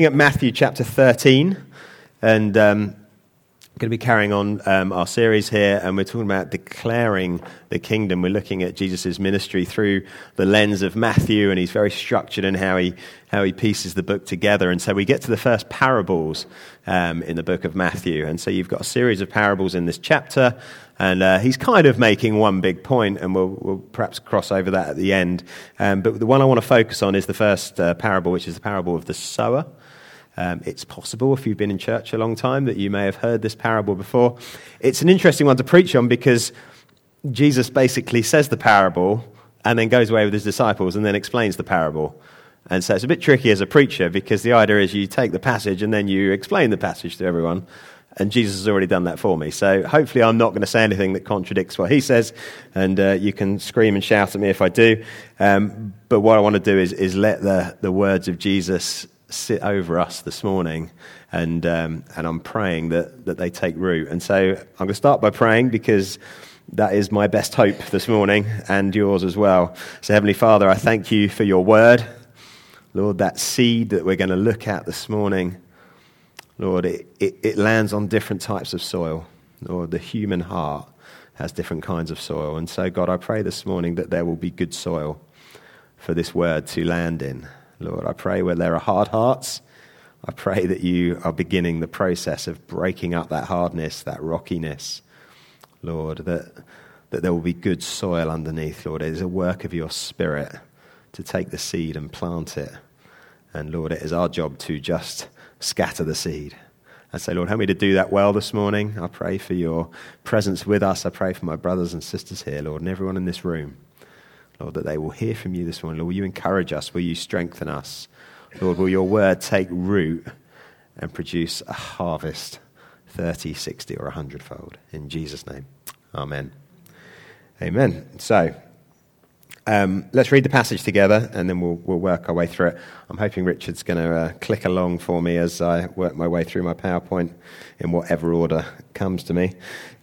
looking at Matthew chapter 13, and um, going to be carrying on um, our series here, and we're talking about declaring the kingdom. We're looking at Jesus' ministry through the lens of Matthew, and he's very structured in how he, how he pieces the book together. And so we get to the first parables um, in the book of Matthew. And so you've got a series of parables in this chapter, and uh, he's kind of making one big point, and we'll, we'll perhaps cross over that at the end. Um, but the one I want to focus on is the first uh, parable, which is the parable of the sower. Um, it's possible, if you've been in church a long time, that you may have heard this parable before. It's an interesting one to preach on because Jesus basically says the parable and then goes away with his disciples and then explains the parable. And so it's a bit tricky as a preacher because the idea is you take the passage and then you explain the passage to everyone. And Jesus has already done that for me. So hopefully, I'm not going to say anything that contradicts what he says. And uh, you can scream and shout at me if I do. Um, but what I want to do is, is let the, the words of Jesus sit over us this morning. And, um, and I'm praying that, that they take root. And so I'm going to start by praying because that is my best hope this morning and yours as well. So, Heavenly Father, I thank you for your word. Lord, that seed that we're going to look at this morning. Lord, it, it, it, lands on different types of soil. Lord, the human heart has different kinds of soil. And so, God, I pray this morning that there will be good soil for this word to land in. Lord, I pray where there are hard hearts, I pray that you are beginning the process of breaking up that hardness, that rockiness. Lord, that, that there will be good soil underneath, Lord. It is a work of your spirit to take the seed and plant it. And Lord, it is our job to just scatter the seed. I say, Lord, help me to do that well this morning. I pray for your presence with us. I pray for my brothers and sisters here, Lord, and everyone in this room. Lord, that they will hear from you this morning. Lord, will you encourage us? Will you strengthen us? Lord, will your word take root and produce a harvest 30, 60, or 100 fold? In Jesus' name. Amen. Amen. So, um, let's read the passage together and then we'll, we'll work our way through it. I'm hoping Richard's going to uh, click along for me as I work my way through my PowerPoint in whatever order comes to me.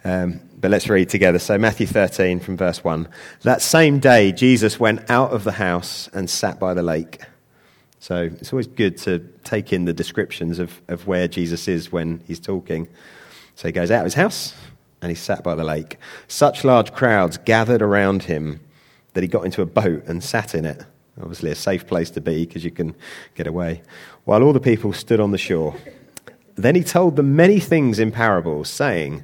Um, but let's read together. So, Matthew 13 from verse 1. That same day, Jesus went out of the house and sat by the lake. So, it's always good to take in the descriptions of, of where Jesus is when he's talking. So, he goes out of his house and he sat by the lake. Such large crowds gathered around him that he got into a boat and sat in it. Obviously, a safe place to be because you can get away. While all the people stood on the shore. Then he told them many things in parables, saying,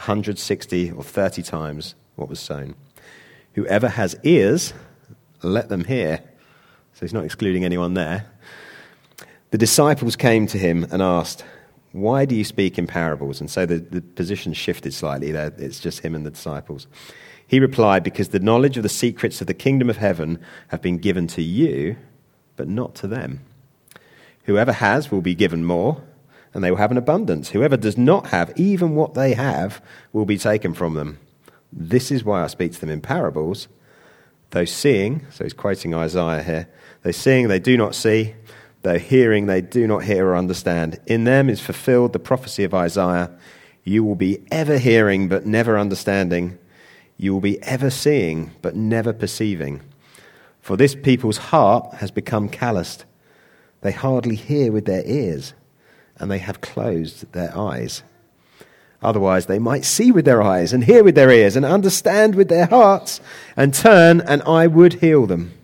160 or 30 times what was sown. Whoever has ears, let them hear. So he's not excluding anyone there. The disciples came to him and asked, Why do you speak in parables? And so the, the position shifted slightly there. It's just him and the disciples. He replied, Because the knowledge of the secrets of the kingdom of heaven have been given to you, but not to them. Whoever has will be given more, and they will have an abundance. Whoever does not have, even what they have, will be taken from them. This is why I speak to them in parables. Though seeing, so he's quoting Isaiah here, though seeing they do not see, though hearing they do not hear or understand. In them is fulfilled the prophecy of Isaiah You will be ever hearing, but never understanding you will be ever seeing, but never perceiving. For this people's heart has become calloused. They hardly hear with their ears, and they have closed their eyes. Otherwise, they might see with their eyes, and hear with their ears, and understand with their hearts, and turn, and I would heal them.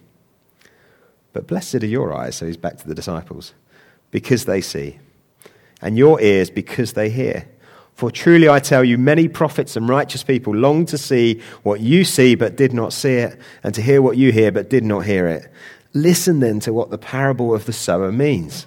But blessed are your eyes, so he's back to the disciples, because they see, and your ears because they hear. For truly I tell you, many prophets and righteous people longed to see what you see but did not see it, and to hear what you hear but did not hear it. Listen then to what the parable of the sower means.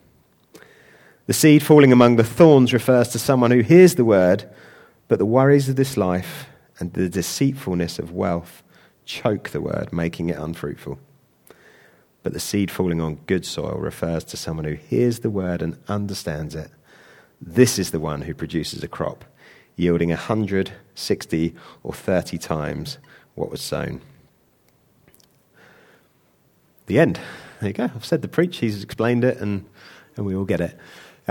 The seed falling among the thorns refers to someone who hears the word, but the worries of this life and the deceitfulness of wealth choke the word, making it unfruitful. But the seed falling on good soil refers to someone who hears the word and understands it. This is the one who produces a crop, yielding 100, 60, or 30 times what was sown. The end. There you go. I've said the preach, he's explained it, and, and we all get it.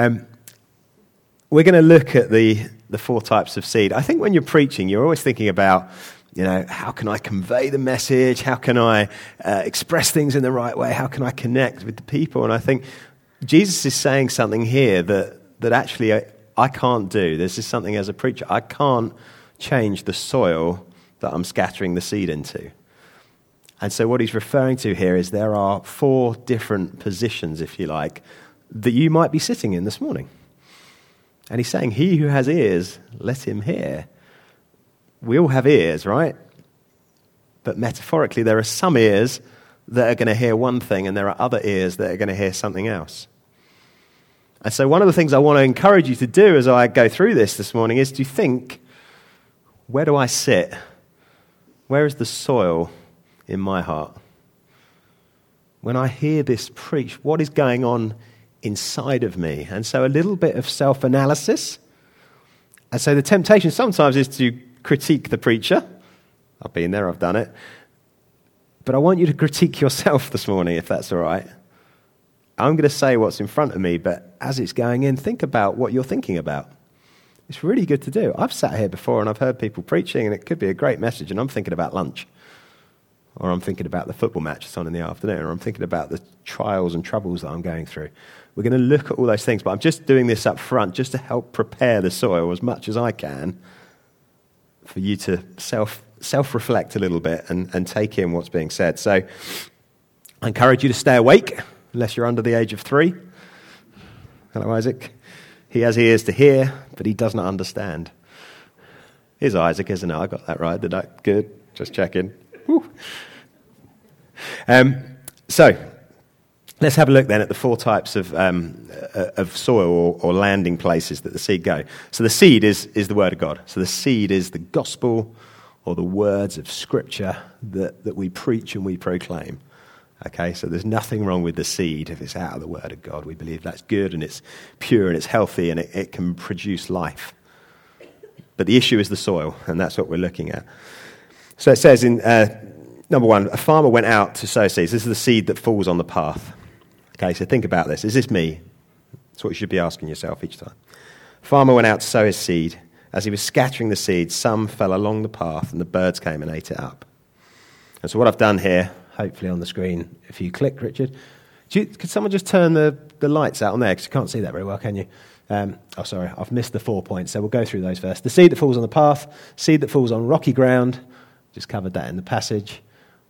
Um, we're going to look at the, the four types of seed. I think when you're preaching, you're always thinking about you know, how can I convey the message? How can I uh, express things in the right way? How can I connect with the people? And I think Jesus is saying something here that, that actually I, I can't do. This is something as a preacher, I can't change the soil that I'm scattering the seed into. And so, what he's referring to here is there are four different positions, if you like, that you might be sitting in this morning. And he's saying, He who has ears, let him hear we all have ears, right? But metaphorically, there are some ears that are going to hear one thing, and there are other ears that are going to hear something else. And so, one of the things I want to encourage you to do as I go through this this morning is to think where do I sit? Where is the soil in my heart? When I hear this preach, what is going on inside of me? And so, a little bit of self analysis. And so, the temptation sometimes is to critique the preacher. I've been there, I've done it. But I want you to critique yourself this morning, if that's all right. I'm going to say what's in front of me, but as it's going in, think about what you're thinking about. It's really good to do. I've sat here before and I've heard people preaching, and it could be a great message, and I'm thinking about lunch. Or I'm thinking about the football match that's on in the afternoon, or I'm thinking about the trials and troubles that I'm going through. We're going to look at all those things, but I'm just doing this up front just to help prepare the soil as much as I can for you to self, self reflect a little bit and, and take in what's being said. So I encourage you to stay awake unless you're under the age of three. Hello, Isaac. He has ears to hear, but he does not understand. Is Isaac, isn't it? I got that right, did I? Good. Just checking. Um, so, Let's have a look then at the four types of, um, uh, of soil or, or, landing places that the seed go. So the seed is, is the Word of God. So the seed is the gospel or the words of Scripture that, that we preach and we proclaim. Okay, so there's nothing wrong with the seed if it's out of the Word of God. We believe that's good and it's pure and it's healthy and it, it can produce life. But the issue is the soil, and that's what we're looking at. So it says in uh, number one, a farmer went out to sow seeds. This is the seed that falls on the path. Okay, so think about this. Is this me? That's what you should be asking yourself each time. Farmer went out to sow his seed. As he was scattering the seed, some fell along the path, and the birds came and ate it up. And so, what I've done here, hopefully on the screen, if you click, Richard, you, could someone just turn the, the lights out on there? Because you can't see that very well, can you? Um, oh, sorry, I've missed the four points, so we'll go through those first. The seed that falls on the path, seed that falls on rocky ground, just covered that in the passage.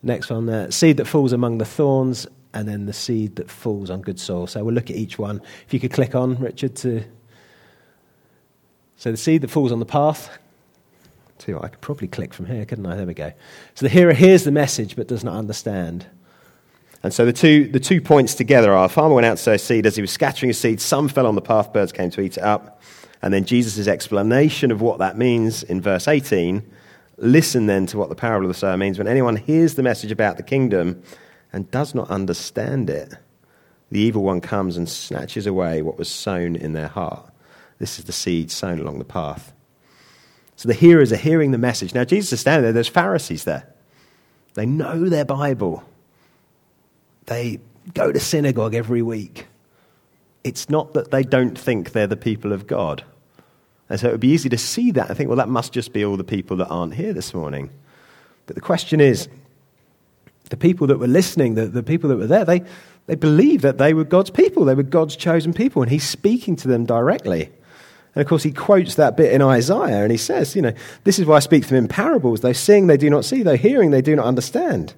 Next one there, seed that falls among the thorns, and then the seed that falls on good soil. So we'll look at each one. If you could click on, Richard, to. So the seed that falls on the path. See, I could probably click from here, couldn't I? There we go. So the hearer hears the message but does not understand. And so the two, the two points together are a farmer went out to sow seed. As he was scattering his seed, some fell on the path, birds came to eat it up. And then Jesus' explanation of what that means in verse 18. Listen then to what the parable of the sower means. When anyone hears the message about the kingdom and does not understand it, the evil one comes and snatches away what was sown in their heart. This is the seed sown along the path. So the hearers are hearing the message. Now, Jesus is standing there, there's Pharisees there. They know their Bible, they go to synagogue every week. It's not that they don't think they're the people of God. And so it would be easy to see that and think, well, that must just be all the people that aren't here this morning. But the question is, the people that were listening, the, the people that were there, they, they believed that they were God's people. They were God's chosen people, and he's speaking to them directly. And of course, he quotes that bit in Isaiah, and he says, You know, this is why I speak to them in parables. Though seeing, they do not see. Though hearing, they do not understand.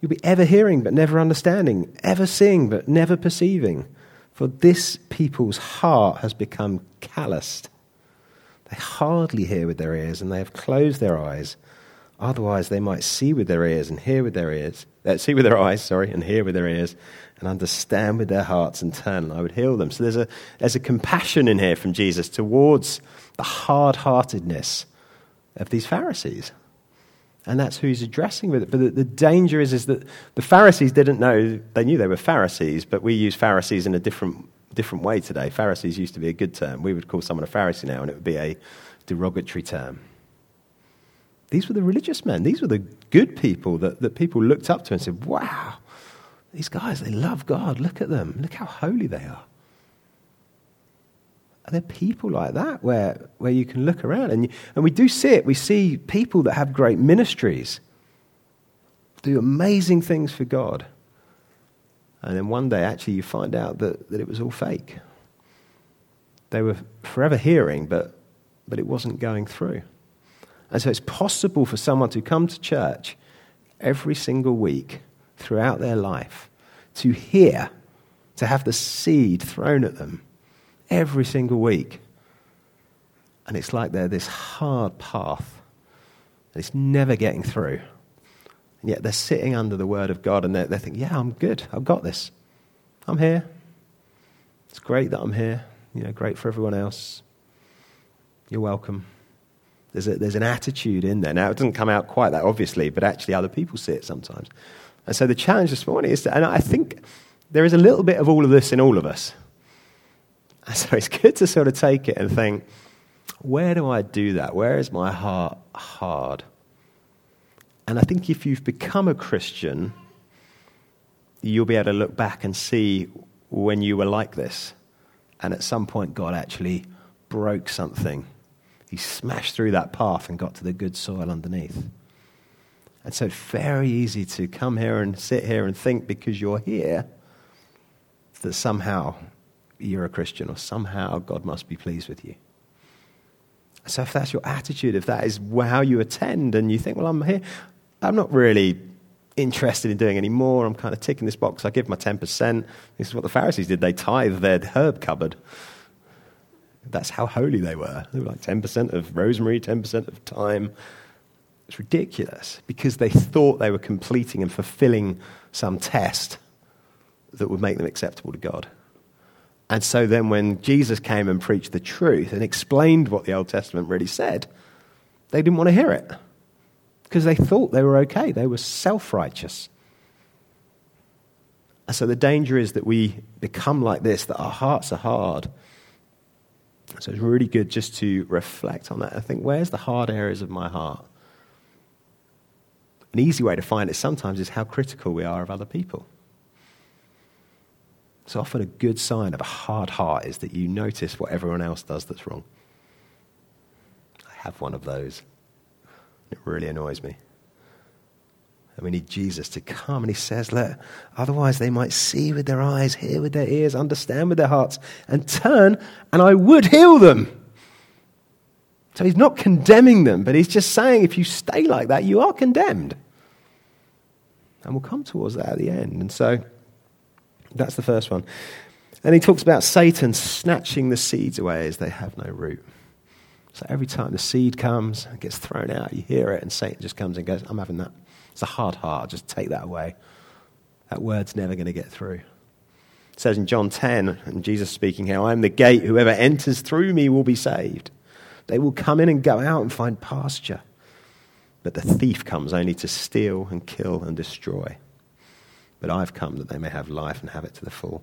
You'll be ever hearing, but never understanding, ever seeing, but never perceiving. For this people's heart has become calloused. They hardly hear with their ears, and they have closed their eyes. Otherwise, they might see with their ears and hear with their ears, uh, see with their eyes, sorry, and hear with their ears, and understand with their hearts and turn, and I would heal them. So there's a, there's a compassion in here from Jesus towards the hard heartedness of these Pharisees. And that's who he's addressing with it. But the, the, danger is, is that the Pharisees didn't know, they knew they were Pharisees, but we use Pharisees in a different, different way today. Pharisees used to be a good term. We would call someone a Pharisee now, and it would be a derogatory term. These were the religious men. These were the good people that, that people looked up to and said, wow, these guys, they love God. Look at them. Look how holy they are. Are there people like that where, where you can look around? And, you, and we do see it. We see people that have great ministries, do amazing things for God. And then one day, actually, you find out that, that it was all fake. They were forever hearing, but, but it wasn't going through. And so it's possible for someone to come to church every single week throughout their life, to hear, to have the seed thrown at them every single week. And it's like they're this hard path, and it's never getting through. And yet they're sitting under the word of God and they're, they're thinking, yeah, I'm good. I've got this. I'm here. It's great that I'm here. You know, great for everyone else. You're welcome. There's, a, there's an attitude in there. Now, it doesn't come out quite that obviously, but actually other people see it sometimes. And so the challenge this morning is, and I think there is a little bit of all of this in all of us. And So it's good to sort of take it and think, where do I do that? Where is my heart hard? And I think if you've become a Christian, you'll be able to look back and see when you were like this. And at some point, God actually broke something. He smashed through that path and got to the good soil underneath. And so it's very easy to come here and sit here and think because you're here that somehow you're a Christian or somehow God must be pleased with you. So if that's your attitude, if that is how you attend and you think, well, I'm here, I'm not really interested in doing any more. I'm kind of ticking this box. I give my 10%. This is what the Pharisees did. They tithe their herb cupboard. That's how holy they were. They were like 10% of rosemary, 10% of thyme. It's ridiculous because they thought they were completing and fulfilling some test that would make them acceptable to God. And so then, when Jesus came and preached the truth and explained what the Old Testament really said, they didn't want to hear it because they thought they were okay. They were self righteous. And so the danger is that we become like this, that our hearts are hard. So it's really good just to reflect on that and think, where's the hard areas of my heart? An easy way to find it sometimes is how critical we are of other people. It's often a good sign of a hard heart is that you notice what everyone else does that's wrong. I have one of those. It really annoys me. And we need Jesus to come. And he says, Let, otherwise they might see with their eyes, hear with their ears, understand with their hearts, and turn, and I would heal them. So he's not condemning them, but he's just saying if you stay like that, you are condemned. And we'll come towards that at the end. And so that's the first one. And he talks about Satan snatching the seeds away as they have no root. So every time the seed comes and gets thrown out, you hear it, and Satan just comes and goes, I'm having that. It's a hard heart. Just take that away. That word's never going to get through. It says in John 10, and Jesus speaking here, I am the gate. Whoever enters through me will be saved. They will come in and go out and find pasture. But the thief comes only to steal and kill and destroy but I've come that they may have life and have it to the full.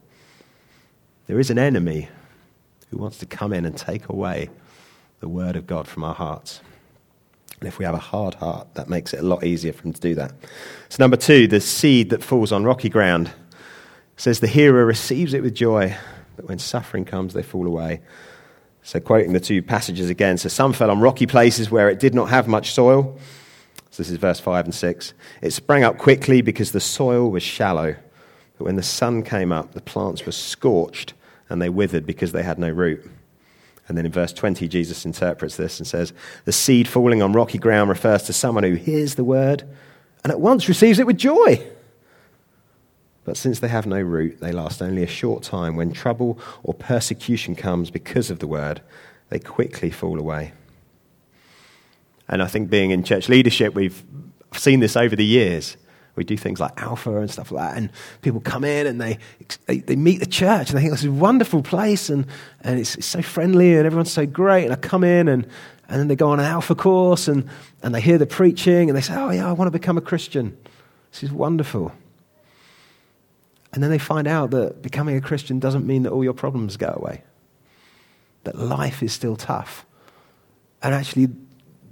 There is an enemy who wants to come in and take away the word of God from our hearts. And if we have a hard heart, that makes it a lot easier for him to do that. So, number two, the seed that falls on rocky ground says the hearer receives it with joy, but when suffering comes, they fall away. So, quoting the two passages again, so some fell on rocky places where it did not have much soil. So this is verse 5 and 6. It sprang up quickly because the soil was shallow. But when the sun came up, the plants were scorched and they withered because they had no root. And then in verse 20, Jesus interprets this and says, The seed falling on rocky ground refers to someone who hears the word and at once receives it with joy. But since they have no root, they last only a short time. When trouble or persecution comes because of the word, they quickly fall away. And I think being in church leadership, we've seen this over the years. We do things like Alpha and stuff like that, and people come in and they, they, they meet the church and they think this is a wonderful place and, and it's, it's so friendly and everyone's so great. And I come in and, and then they go on an Alpha course and, and they hear the preaching and they say, Oh, yeah, I want to become a Christian. This is wonderful. And then they find out that becoming a Christian doesn't mean that all your problems go away, that life is still tough. And actually,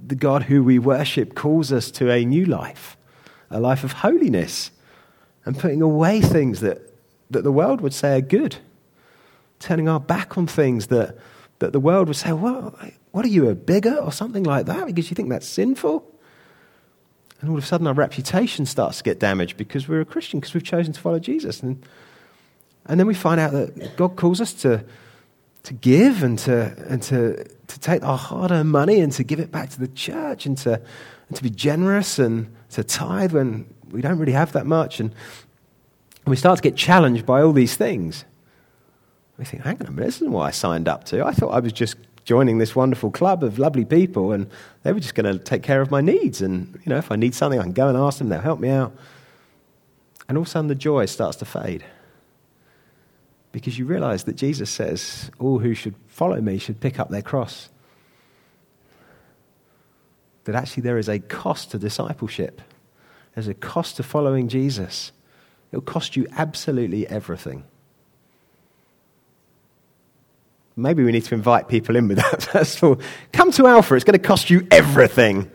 the God who we worship calls us to a new life, a life of holiness, and putting away things that, that the world would say are good, turning our back on things that, that the world would say, well, what are you, a bigger or something like that, because you think that's sinful? And all of a sudden, our reputation starts to get damaged because we're a Christian, because we've chosen to follow Jesus. And, and then we find out that God calls us to, to give and, to, and to, to take our hard earned money and to give it back to the church and to, and to be generous and to tithe when we don't really have that much. And, we start to get challenged by all these things. We think, hang on a minute, this isn't what I signed up to. I thought I was just joining this wonderful club of lovely people, and they were just going to take care of my needs. And, you know, if I need something, I can go and ask them, they'll help me out. And all of a sudden, the joy starts to fade. Because you realize that Jesus says, All who should follow me should pick up their cross. That actually there is a cost to discipleship, there's a cost to following Jesus. It'll cost you absolutely everything. Maybe we need to invite people in with that first of all. Come to Alpha, it's going to cost you everything.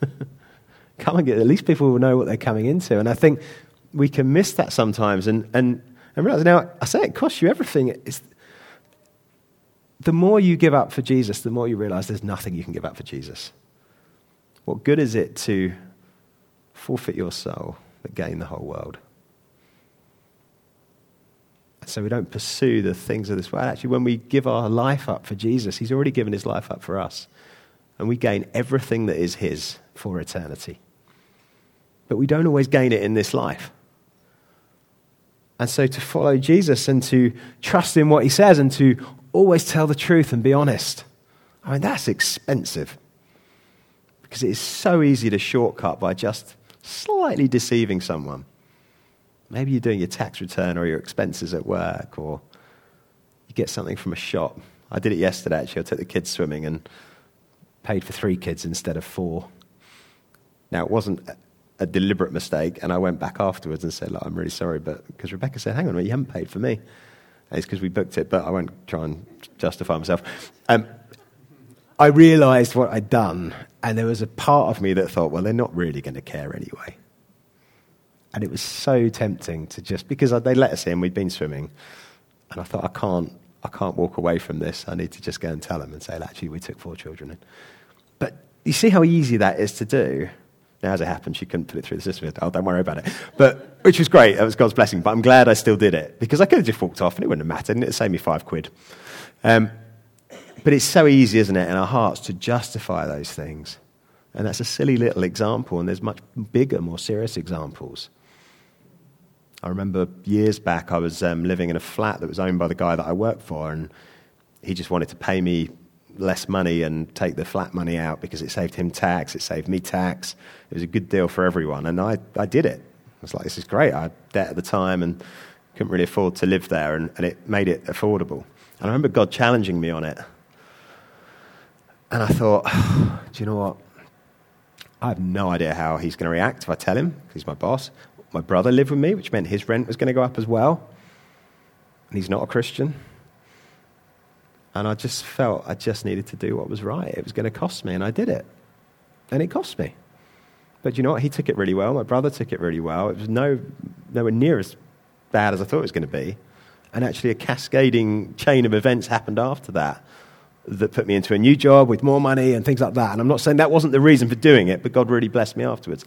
Come and get, at least people will know what they're coming into. And I think we can miss that sometimes and, and, and realize now, I say it costs you everything. It's, the more you give up for Jesus, the more you realize there's nothing you can give up for Jesus. What good is it to forfeit your soul but gain the whole world? so we don't pursue the things of this world. Actually, when we give our life up for Jesus, He's already given His life up for us. And we gain everything that is His for eternity. But we don't always gain it in this life. And so to follow Jesus and to trust in what He says and to always tell the truth and be honest, I mean, that's expensive. Because it is so easy to shortcut by just slightly deceiving someone. Maybe you're doing your tax return or your expenses at work, or you get something from a shop. I did it yesterday, actually. I took the kids swimming and paid for three kids instead of four. Now, it wasn't a deliberate mistake, and I went back afterwards and said, Look, I'm really sorry, but because Rebecca said, hang on, you haven't paid for me. And it's because we booked it, but I won't try and justify myself. Um, I realized what I'd done, and there was a part of me that thought, well, they're not really going to care anyway. And it was so tempting to just, because they let us in, we'd been swimming, and I thought, I can't, I can't walk away from this. I need to just go and tell them and say, actually, we took four children in. But you see how easy that is to do. Now, as it happened, she couldn't put it through the system. Oh, don't worry about it. But, which was great. That was God's blessing. But I'm glad I still did it because I could have just walked off and it wouldn't have mattered and it saved me five quid. Um, but it's so easy, isn't it, in our hearts to justify those things. And that's a silly little example, and there's much bigger, more serious examples. I remember years back, I was um, living in a flat that was owned by the guy that I worked for, and he just wanted to pay me less money and take the flat money out because it saved him tax, it saved me tax. It was a good deal for everyone, and I, I did it. I was like, this is great. I had debt at the time and couldn't really afford to live there, and, and it made it affordable. And I remember God challenging me on it. And I thought, do you know what? I have no idea how he's going to react if I tell him, he's my boss my brother lived with me, which meant his rent was going to go up as well. And he's not a Christian. And I just felt I just needed to do what was right. It was going to cost me, and I did it. And it cost me. But you know what? He took it really well. My brother took it really well. It was no, nowhere near as bad as I thought it was going to be. And actually, a cascading chain of events happened after that that put me into a new job with more money and things like that. And I'm not saying that wasn't the reason for doing it, but God really blessed me afterwards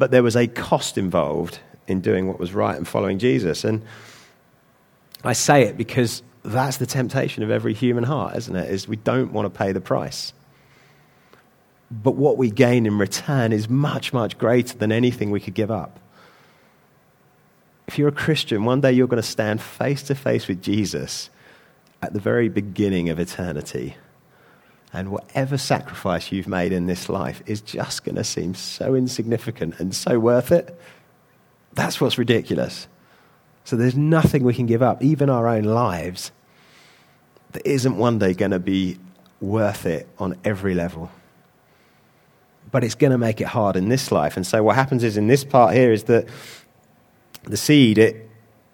but there was a cost involved in doing what was right and following Jesus. And I say it because that's the temptation of every human heart, isn't it? Is we don't want to pay the price. But what we gain in return is much, much greater than anything we could give up. If you're a Christian, one day you're going to stand face to face with Jesus at the very beginning of eternity. And whatever sacrifice you've made in this life is just going to seem so insignificant and so worth it. That's what's ridiculous. So there's nothing we can give up, even our own lives, that isn't one day going to be worth it on every level. But it's going to make it hard in this life. And so what happens is in this part here is that the seed, it,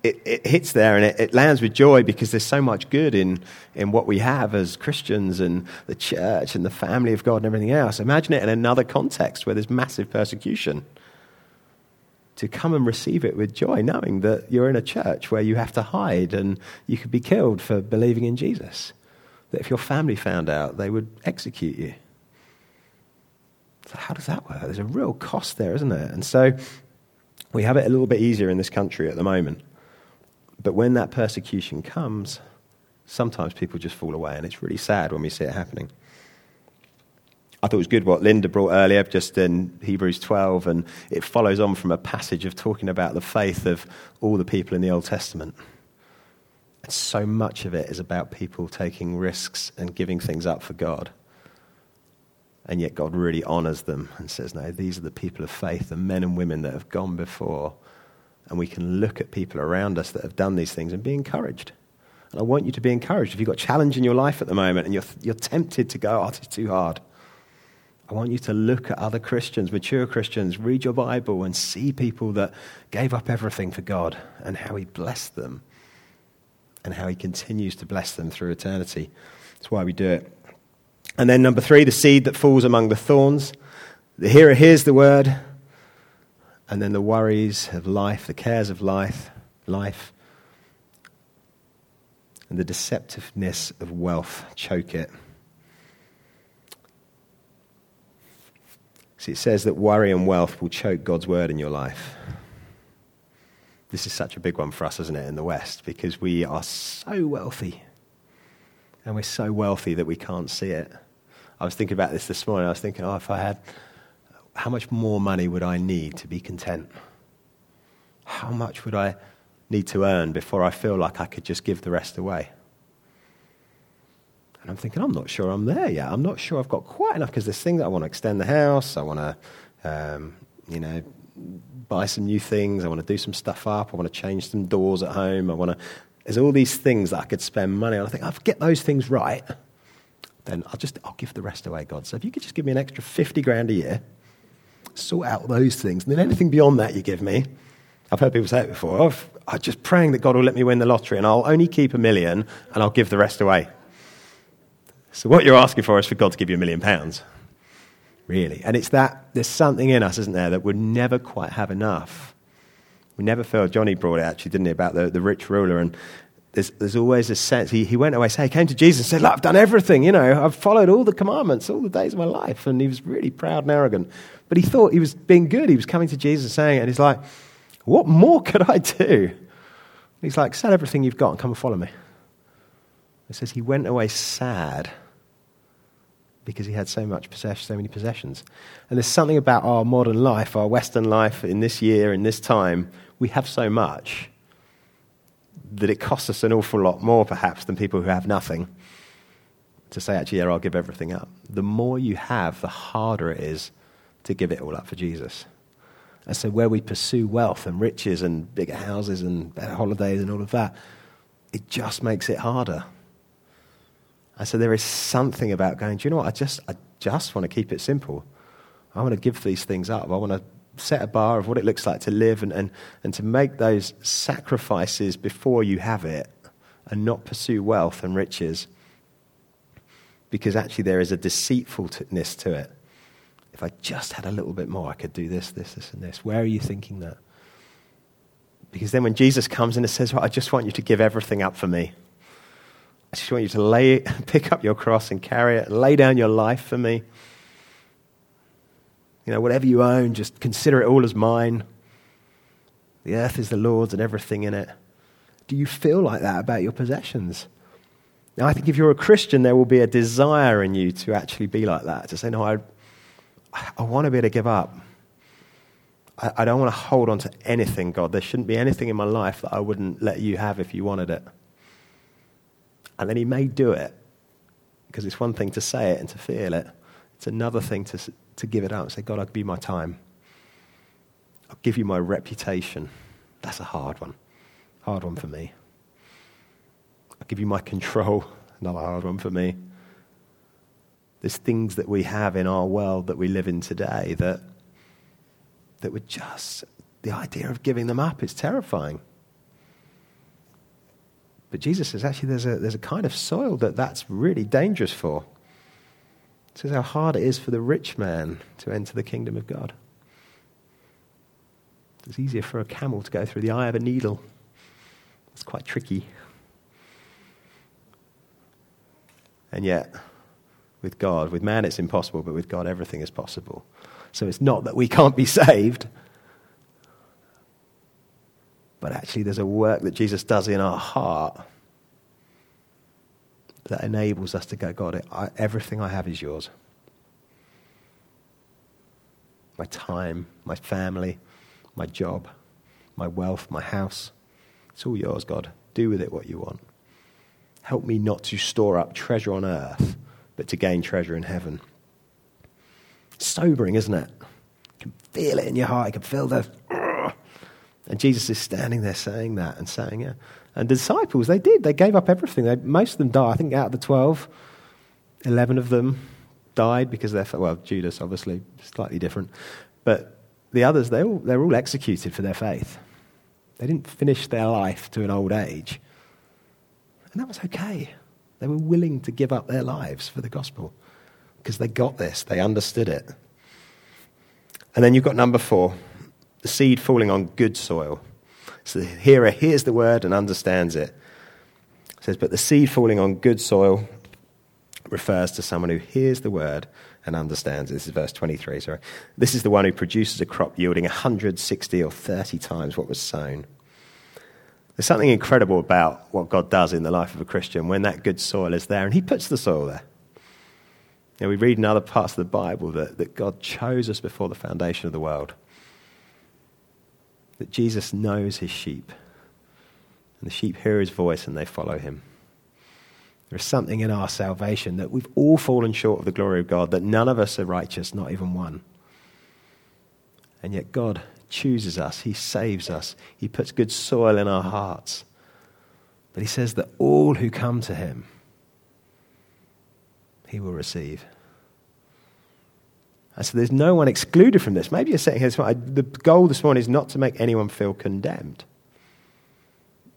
it, it hits there and it, it, lands with joy because there's so much good in, in what we have as Christians and the church and the family of God and everything else. Imagine it in another context where there's massive persecution. To come and receive it with joy, knowing that you're in a church where you have to hide and you could be killed for believing in Jesus. That if your family found out, they would execute you. So, how does that work? There's a real cost there, isn't there? And so, we have it a little bit easier in this country at the moment. But when that persecution comes, sometimes people just fall away, and it's really sad when we see it happening. I thought it was good what Linda brought earlier, just in Hebrews 12, and it follows on from a passage of talking about the faith of all the people in the Old Testament. And so much of it is about people taking risks and giving things up for God. And yet God really honors them and says, No, these are the people of faith, the men and women that have gone before and we can look at people around us that have done these things and be encouraged. And I want you to be encouraged. If you've got challenge in your life at the moment and you're, you're tempted to go, oh, it's too hard, I want you to look at other Christians, mature Christians, read your Bible and see people that gave up everything for God and how He blessed them and how He continues to bless them through eternity. That's why we do it. And then, number three, the seed that falls among the thorns. The hearer hears the word and then the worries of life, the cares of life, life, and the deceptiveness of wealth choke it. See, it says that worry and wealth will choke God's word in your life. This is such a big one for us, isn't it, in the West, because we are so wealthy. And we're so wealthy that we can't see it. I was thinking about this this morning. I was thinking, oh, if I had how much more money would I need to be content? How much would I need to earn before I feel like I could just give the rest away? And I'm thinking, I'm not sure I'm there yet. I'm not sure I've got quite enough because there's things that I want to extend the house. I want to, um, you know, buy some new things. I want to do some stuff up. I want to change some doors at home. I want to. There's all these things that I could spend money on. I think I'll get those things right, then I'll just I'll give the rest away, God. So if you could just give me an extra fifty grand a year, sort out those things. And then anything beyond that you give me, I've heard people say it before, oh, I'm just praying that God will let me win the lottery and I'll only keep a million and I'll give the rest away. So what you're asking for is for God to give you a million pounds. Really. And it's that there's something in us, isn't there, that would never quite have enough. We never feel, Johnny brought it actually, didn't he, about the, the rich ruler. And there's, there's always a sense, he, he went away, say, he came to Jesus and said, Look, I've done everything, you know, I've followed all the commandments all the days of my life. And he was really proud and arrogant. But he thought he was being good. He was coming to Jesus saying and he's like, What more could I do? He's like, Sell everything you've got and come and follow me. It says he went away sad because he had so much possession, so many possessions. And there's something about our modern life, our Western life in this year, in this time, we have so much that it costs us an awful lot more, perhaps, than people who have nothing to say, actually, yeah, I'll give everything up. The more you have, the harder it is to give it all up for Jesus. And so, where we pursue wealth and riches and bigger houses and better holidays and all of that, it just makes it harder. And so, there is something about going, do you know what? I just, I just want to keep it simple. I want to give these things up. I want to set a bar of what it looks like to live and, and, and to make those sacrifices before you have it and not pursue wealth and riches. Because actually, there is a deceitfulness to it if I just had a little bit more, I could do this, this, this, and this. Where are you thinking that? Because then when Jesus comes in and says, well, I just want you to give everything up for me. I just want you to lay, pick up your cross and carry it, lay down your life for me. You know, whatever you own, just consider it all as mine. The earth is the Lord's and everything in it. Do you feel like that about your possessions? Now, I think if you're a Christian, there will be a desire in you to actually be like that, to say, No, I, I want to be able to give up. I, I don't want to hold on to anything, God. There shouldn't be anything in my life that I wouldn't let you have if you wanted it. And then he may do it because it's one thing to say it and to feel it, it's another thing to, to give it up say, God, I'll give you my time. I'll give you my reputation. That's a hard one. Hard one for me. I'll give you my control. Another hard one for me. There's things that we have in our world that we live in today that, that would just, the idea of giving them up is terrifying. But Jesus says actually there's a, there's a kind of soil that that's really dangerous for. Says how hard it is for the rich man to enter the kingdom of God. It's easier for a camel to go through the eye of a needle. It's quite tricky. And yet, with God, with man it's impossible, but with God everything is possible. So it's not that we can't be saved, but actually there's a work that Jesus does in our heart that enables us to go, God, I, everything I have is yours. My time, my family, my job, my wealth, my house. It's all yours, God. Do with it what you want. Help me not to store up treasure on earth, but to gain treasure in heaven. sobering, isn't it? You can feel it in your heart. You can feel the. And Jesus is standing there saying that and saying, yeah. And the disciples, they did. They gave up everything. They, most of them died. I think out of the 12, 11 of them died because they're, well, Judas, obviously, slightly different. But the others, they all, they're all executed for their faith. They didn't finish their life to an old age. And that was okay. They were willing to give up their lives for the gospel because they got this, they understood it. And then you've got number four the seed falling on good soil. So the hearer hears the word and understands it. It says, But the seed falling on good soil refers to someone who hears the word and understands. It. This is verse 23, sorry. This is the one who produces a crop yielding 160 or 30 times what was sown. There's something incredible about what God does in the life of a Christian when that good soil is there, and He puts the soil there. You know, we read in other parts of the Bible that, that God chose us before the foundation of the world, that Jesus knows His sheep, and the sheep hear His voice and they follow Him. There is something in our salvation that we've all fallen short of the glory of God, that none of us are righteous, not even one. And yet God chooses us, He saves us, He puts good soil in our hearts. But He says that all who come to Him, He will receive. And so there's no one excluded from this. Maybe you're sitting here, the goal this morning is not to make anyone feel condemned.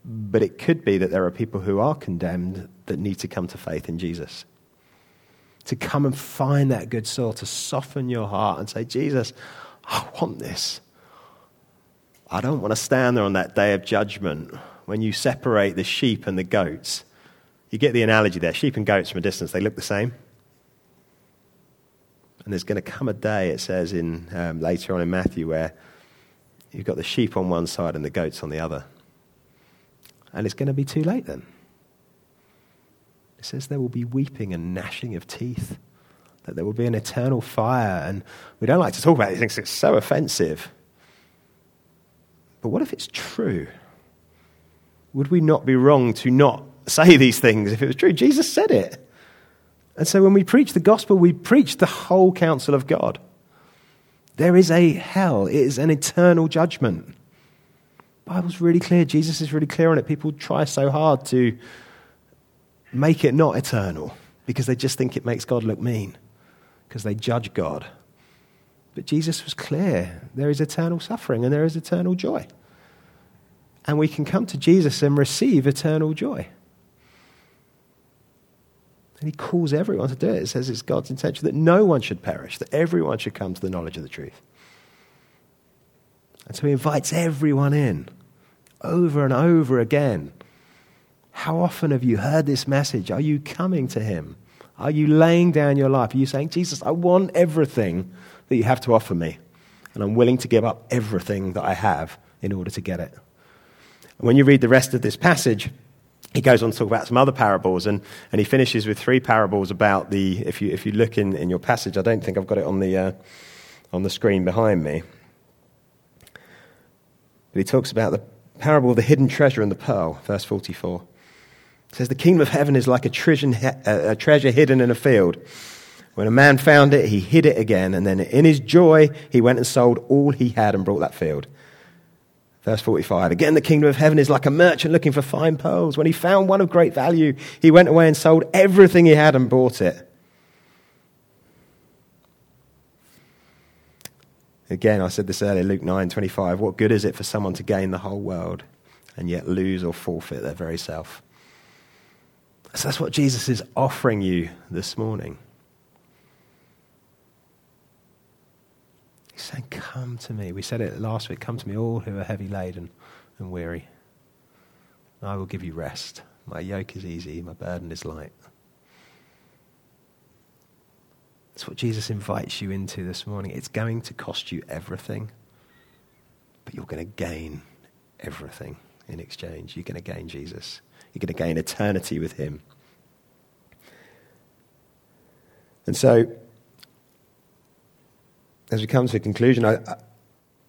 But it could be that there are people who are condemned that need to come to faith in Jesus. To come and find that good soil, to soften your heart and say, Jesus, I want this. I don't want to stand there on that day of judgment when you separate the sheep and the goats. You get the analogy there sheep and goats from a distance, they look the same. And there's going to come a day, it says in, um, later on in Matthew, where you've got the sheep on one side and the goats on the other. And it's going to be too late then. It says there will be weeping and gnashing of teeth, that there will be an eternal fire. And we don't like to talk about these things, it's so offensive. But what if it's true? Would we not be wrong to not say these things if it was true? Jesus said it. And so when we preach the gospel, we preach the whole counsel of God. There is a hell, it is an eternal judgment. The Bible's really clear. Jesus is really clear on it. People try so hard to make it not eternal because they just think it makes God look mean, because they judge God. But Jesus was clear there is eternal suffering and there is eternal joy. And we can come to Jesus and receive eternal joy. And he calls everyone to do it. It says it's God's intention that no one should perish, that everyone should come to the knowledge of the truth. And so he invites everyone in over and over again. How often have you heard this message? Are you coming to him? Are you laying down your life? Are you saying, Jesus, I want everything that you have to offer me, and I'm willing to give up everything that I have in order to get it? And when you read the rest of this passage, he goes on to talk about some other parables, and, and he finishes with three parables about the. If you, if you look in, in your passage, I don't think I've got it on the, uh, on the screen behind me. But he talks about the parable of the hidden treasure and the pearl, verse 44. It says, The kingdom of heaven is like a treasure, a treasure hidden in a field. When a man found it, he hid it again, and then in his joy, he went and sold all he had and brought that field. Verse 45 Again, the kingdom of heaven is like a merchant looking for fine pearls. When he found one of great value, he went away and sold everything he had and bought it. Again, I said this earlier, Luke 9 25. What good is it for someone to gain the whole world and yet lose or forfeit their very self? So that's what Jesus is offering you this morning. He's saying, Come to me. We said it last week come to me, all who are heavy laden and weary. I will give you rest. My yoke is easy, my burden is light. That's what Jesus invites you into this morning. It's going to cost you everything, but you're going to gain everything in exchange. You're going to gain Jesus, you're going to gain eternity with Him. And so, as we come to a conclusion, I,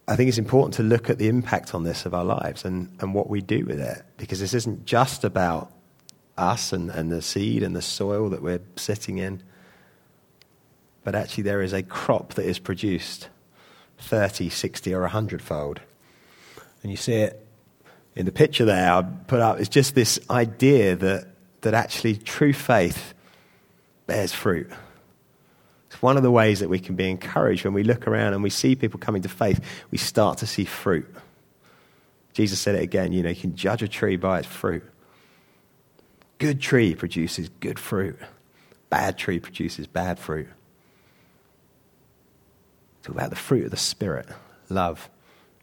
I think it's important to look at the impact on this of our lives and, and what we do with it, because this isn't just about us and, and the seed and the soil that we're sitting in but actually there is a crop that is produced 30, 60, or 100 fold. And you see it in the picture there I put up. It's just this idea that, that actually true faith bears fruit. It's one of the ways that we can be encouraged when we look around and we see people coming to faith, we start to see fruit. Jesus said it again you know, you can judge a tree by its fruit. Good tree produces good fruit, bad tree produces bad fruit. Talk about the fruit of the Spirit love,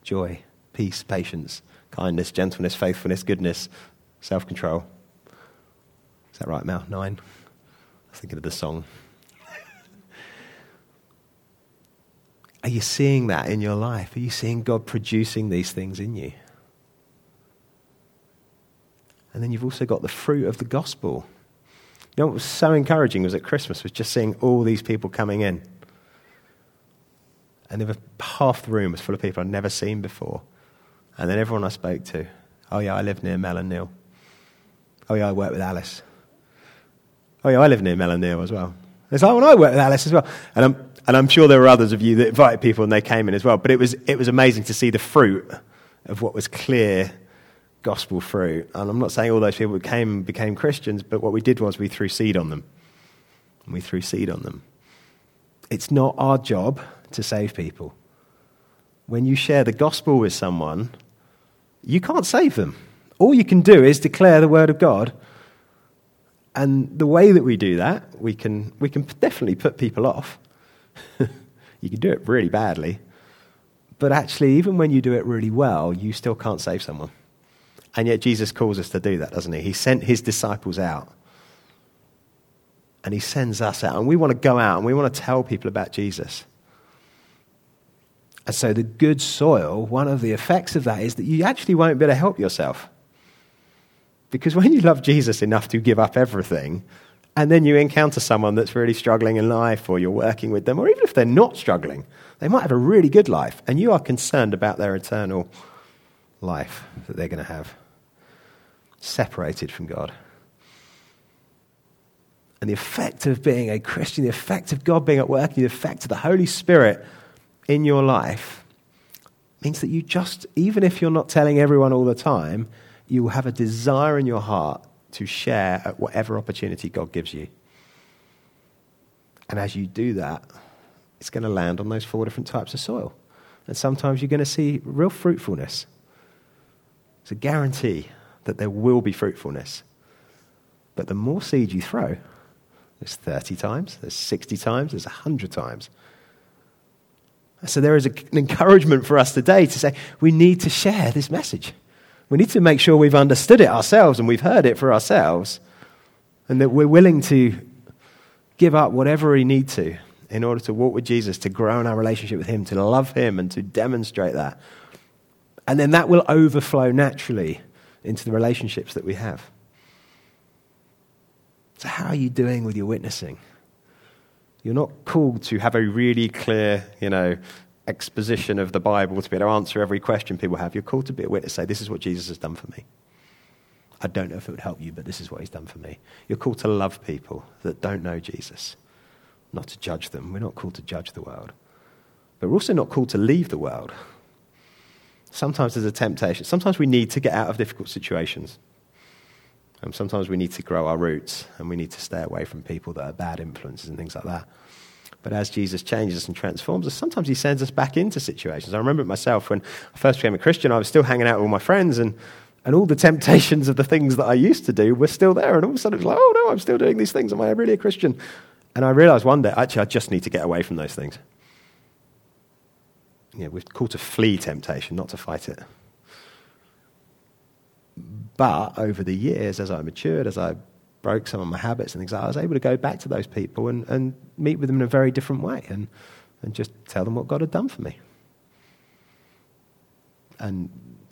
joy, peace, patience, kindness, gentleness, faithfulness, goodness, self control. Is that right, Mel? Nine? I was thinking of the song. Are you seeing that in your life? Are you seeing God producing these things in you? And then you've also got the fruit of the gospel. You know what was so encouraging was at Christmas was just seeing all these people coming in and there were, half the room was full of people I'd never seen before. And then everyone I spoke to, oh yeah, I live near Mel and Neil. Oh yeah, I work with Alice. Oh yeah, I live near Mel and Neil as well. It's like, well, I work with Alice as well. And I'm, and I'm sure there were others of you that invited people and they came in as well. But it was, it was amazing to see the fruit of what was clear gospel fruit. And I'm not saying all those people came became Christians, but what we did was we threw seed on them. And we threw seed on them. It's not our job to save people. When you share the gospel with someone, you can't save them. All you can do is declare the word of God. And the way that we do that, we can, we can definitely put people off. you can do it really badly. But actually, even when you do it really well, you still can't save someone. And yet, Jesus calls us to do that, doesn't he? He sent his disciples out. And he sends us out. And we want to go out and we want to tell people about Jesus. And so, the good soil, one of the effects of that is that you actually won't be able to help yourself. Because when you love Jesus enough to give up everything, and then you encounter someone that's really struggling in life, or you're working with them, or even if they're not struggling, they might have a really good life, and you are concerned about their eternal life that they're going to have, separated from God. And the effect of being a Christian, the effect of God being at work, the effect of the Holy Spirit in your life means that you just, even if you're not telling everyone all the time, you have a desire in your heart to share at whatever opportunity God gives you. And as you do that, it's going to land on those four different types of soil. And sometimes you're going to see real fruitfulness. It's a guarantee that there will be fruitfulness. But the more seed you throw, there's 30 times, there's 60 times, there's 100 times. So there is an encouragement for us today to say we need to share this message. We need to make sure we've understood it ourselves and we've heard it for ourselves, and that we're willing to give up whatever we need to in order to walk with Jesus, to grow in our relationship with Him, to love Him, and to demonstrate that. And then that will overflow naturally into the relationships that we have. So, how are you doing with your witnessing? You're not called to have a really clear, you know, exposition of the Bible to be able to answer every question people have. You're called to be a witness, say, This is what Jesus has done for me. I don't know if it would help you, but this is what he's done for me. You're called to love people that don't know Jesus, not to judge them. We're not called to judge the world. But we're also not called to leave the world. Sometimes there's a temptation. Sometimes we need to get out of difficult situations. And sometimes we need to grow our roots and we need to stay away from people that are bad influences and things like that. But as Jesus changes us and transforms us, sometimes he sends us back into situations. I remember it myself when I first became a Christian, I was still hanging out with all my friends and, and all the temptations of the things that I used to do were still there. And all of a sudden it was like, oh no, I'm still doing these things. Am I really a Christian? And I realized one day, actually, I just need to get away from those things. Yeah, we're called to flee temptation, not to fight it. But over the years, as I matured, as I broke some of my habits and things I was able to go back to those people and, and meet with them in a very different way and, and just tell them what God had done for me. And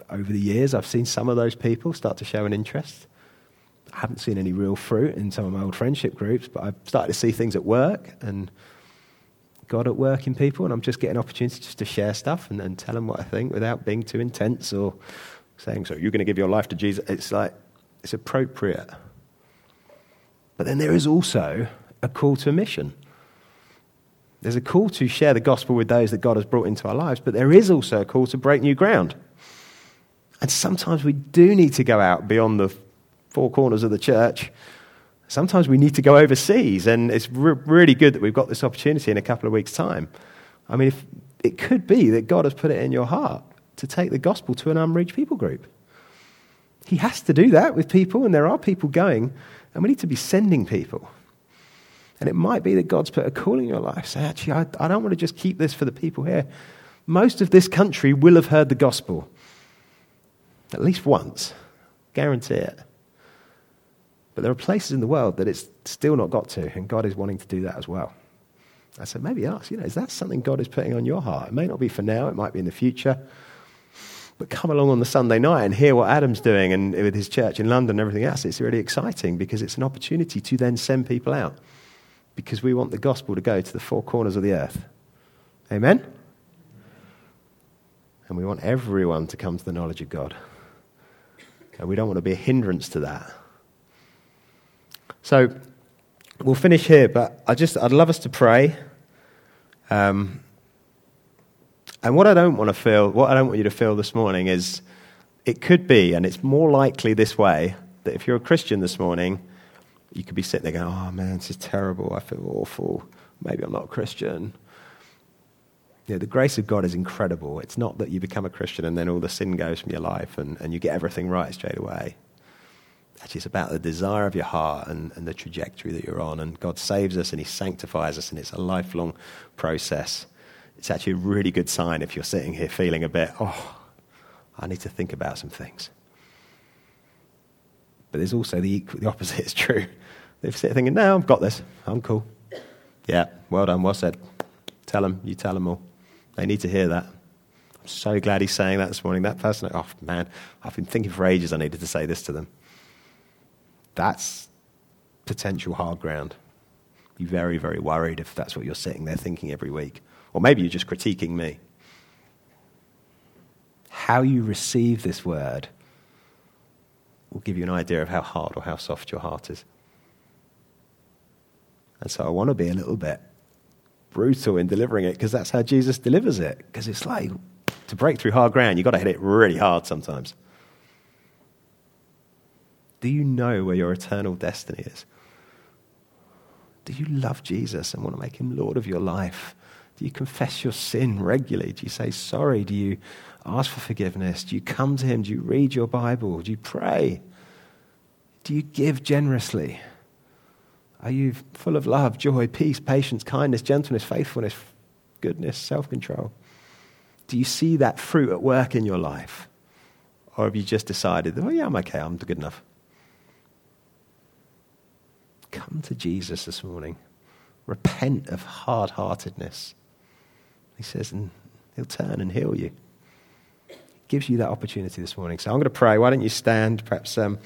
over the years, I've seen some of those people start to show an interest. I haven't seen any real fruit in some of my old friendship groups, but I've started to see things at work and God at work in people, and I'm just getting opportunities just to share stuff and, and tell them what I think without being too intense or saying, So you're going to give your life to Jesus. It's like, it's appropriate. But then there is also a call to mission. There's a call to share the gospel with those that God has brought into our lives, but there is also a call to break new ground. And sometimes we do need to go out beyond the four corners of the church. Sometimes we need to go overseas, and it's re- really good that we've got this opportunity in a couple of weeks' time. I mean, if, it could be that God has put it in your heart to take the gospel to an unreached people group. He has to do that with people, and there are people going, and we need to be sending people. And it might be that God's put a call in your life. Say, actually, I, I don't want to just keep this for the people here. Most of this country will have heard the gospel at least once. Guarantee it. But there are places in the world that it's still not got to, and God is wanting to do that as well. I said, maybe ask, you know, is that something God is putting on your heart? It may not be for now, it might be in the future. But come along on the Sunday night and hear what Adam's doing and with his church in London and everything else. It's really exciting because it's an opportunity to then send people out because we want the gospel to go to the four corners of the earth. Amen? And we want everyone to come to the knowledge of God. And we don't want to be a hindrance to that. So we'll finish here, but I just, I'd love us to pray. Um, and what I don't want to feel, what I don't want you to feel this morning is it could be, and it's more likely this way, that if you're a Christian this morning, you could be sitting there going, oh man, this is terrible. I feel awful. Maybe I'm not a Christian. Yeah, the grace of God is incredible. It's not that you become a Christian and then all the sin goes from your life and, and you get everything right straight away. Actually, it's about the desire of your heart and, and the trajectory that you're on. And God saves us and He sanctifies us, and it's a lifelong process it's actually a really good sign if you're sitting here feeling a bit, oh, I need to think about some things. But there's also the, the opposite is true. They're sitting thinking, no, I've got this. I'm cool. Yeah, well done, well said. Tell them, you tell them all. They need to hear that. I'm so glad he's saying that this morning. That person, oh man, I've been thinking for ages I needed to say this to them. That's potential hard ground. Be very, very worried if that's what you're sitting there thinking every week. Or maybe you're just critiquing me. How you receive this word will give you an idea of how hard or how soft your heart is. And so I want to be a little bit brutal in delivering it because that's how Jesus delivers it. Because it's like to break through hard ground, you've got to hit it really hard sometimes. Do you know where your eternal destiny is? Do you love Jesus and want to make him Lord of your life? Do you confess your sin regularly? Do you say sorry? Do you ask for forgiveness? Do you come to Him? Do you read your Bible? Do you pray? Do you give generously? Are you full of love, joy, peace, patience, kindness, gentleness, faithfulness, goodness, self control? Do you see that fruit at work in your life? Or have you just decided, oh, yeah, I'm okay, I'm good enough? Come to Jesus this morning. Repent of hard heartedness. He says, and he'll turn and heal you. He gives you that opportunity this morning. So I'm going to pray. Why don't you stand? Perhaps um,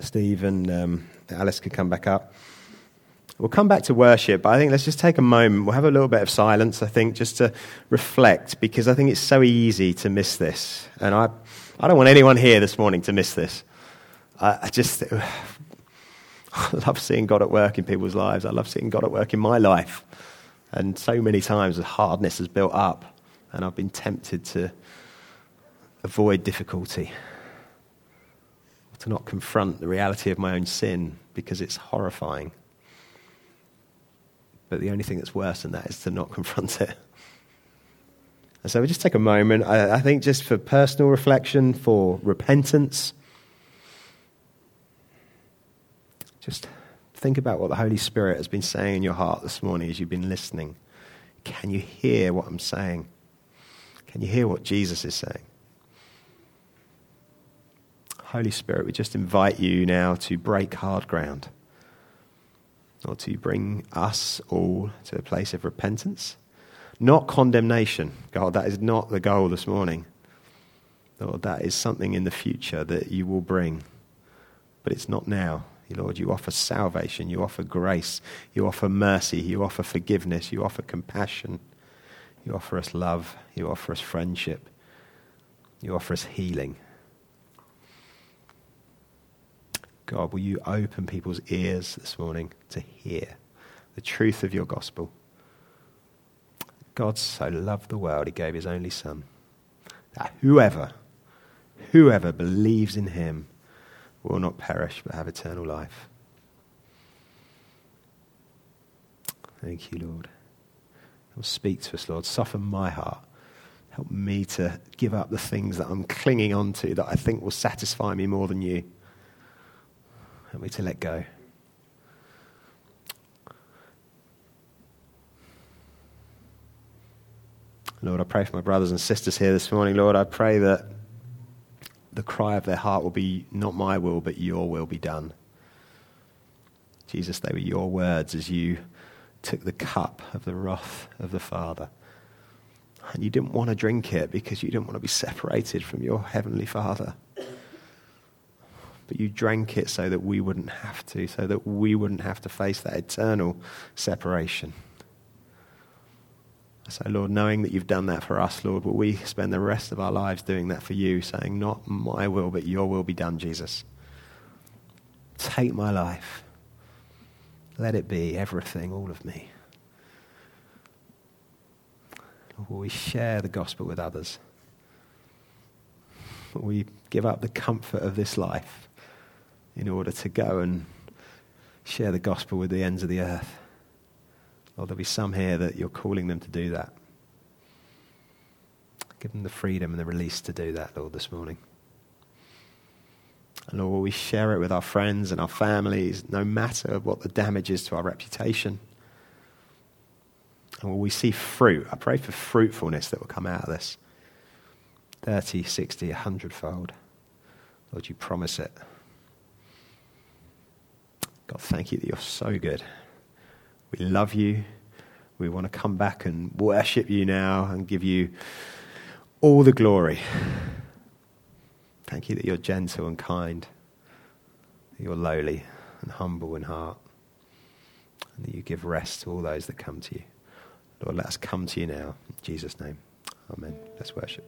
Steve and um, Alice could come back up. We'll come back to worship, but I think let's just take a moment. We'll have a little bit of silence, I think, just to reflect, because I think it's so easy to miss this. And I, I don't want anyone here this morning to miss this. I, I just I love seeing God at work in people's lives. I love seeing God at work in my life. And so many times the hardness has built up, and I've been tempted to avoid difficulty, to not confront the reality of my own sin because it's horrifying. But the only thing that's worse than that is to not confront it. And so we just take a moment, I, I think, just for personal reflection, for repentance. Just think about what the Holy Spirit has been saying in your heart this morning as you've been listening. Can you hear what I'm saying? Can you hear what Jesus is saying? Holy Spirit, we just invite you now to break hard ground. or to bring us all to a place of repentance, not condemnation. God, that is not the goal this morning. Lord, that is something in the future that you will bring, but it's not now. Lord, you offer salvation, you offer grace, you offer mercy, you offer forgiveness, you offer compassion, you offer us love, you offer us friendship, you offer us healing. God, will you open people's ears this morning to hear the truth of your gospel? God so loved the world, he gave his only Son, that whoever, whoever believes in him will not perish but have eternal life. Thank you, Lord. speak to us, Lord. Soften my heart. Help me to give up the things that I'm clinging on to that I think will satisfy me more than you. Help me to let go. Lord, I pray for my brothers and sisters here this morning. Lord, I pray that the cry of their heart will be, Not my will, but your will be done. Jesus, they were your words as you took the cup of the wrath of the Father. And you didn't want to drink it because you didn't want to be separated from your heavenly Father but you drank it so that we wouldn't have to, so that we wouldn't have to face that eternal separation. So, Lord, knowing that you've done that for us, Lord, will we spend the rest of our lives doing that for you, saying, Not my will, but your will be done, Jesus. Take my life. Let it be everything, all of me. Lord, will we share the gospel with others? Will we give up the comfort of this life in order to go and share the gospel with the ends of the earth. Lord, there'll be some here that you're calling them to do that. Give them the freedom and the release to do that, Lord, this morning. And Lord, will we share it with our friends and our families, no matter what the damage is to our reputation? And will we see fruit? I pray for fruitfulness that will come out of this 30, 60, 100 fold. Lord, you promise it. God, thank you that you're so good. We love you. We want to come back and worship you now and give you all the glory. Thank you that you're gentle and kind, that you're lowly and humble in heart, and that you give rest to all those that come to you. Lord, let us come to you now. In Jesus' name. Amen. Let's worship.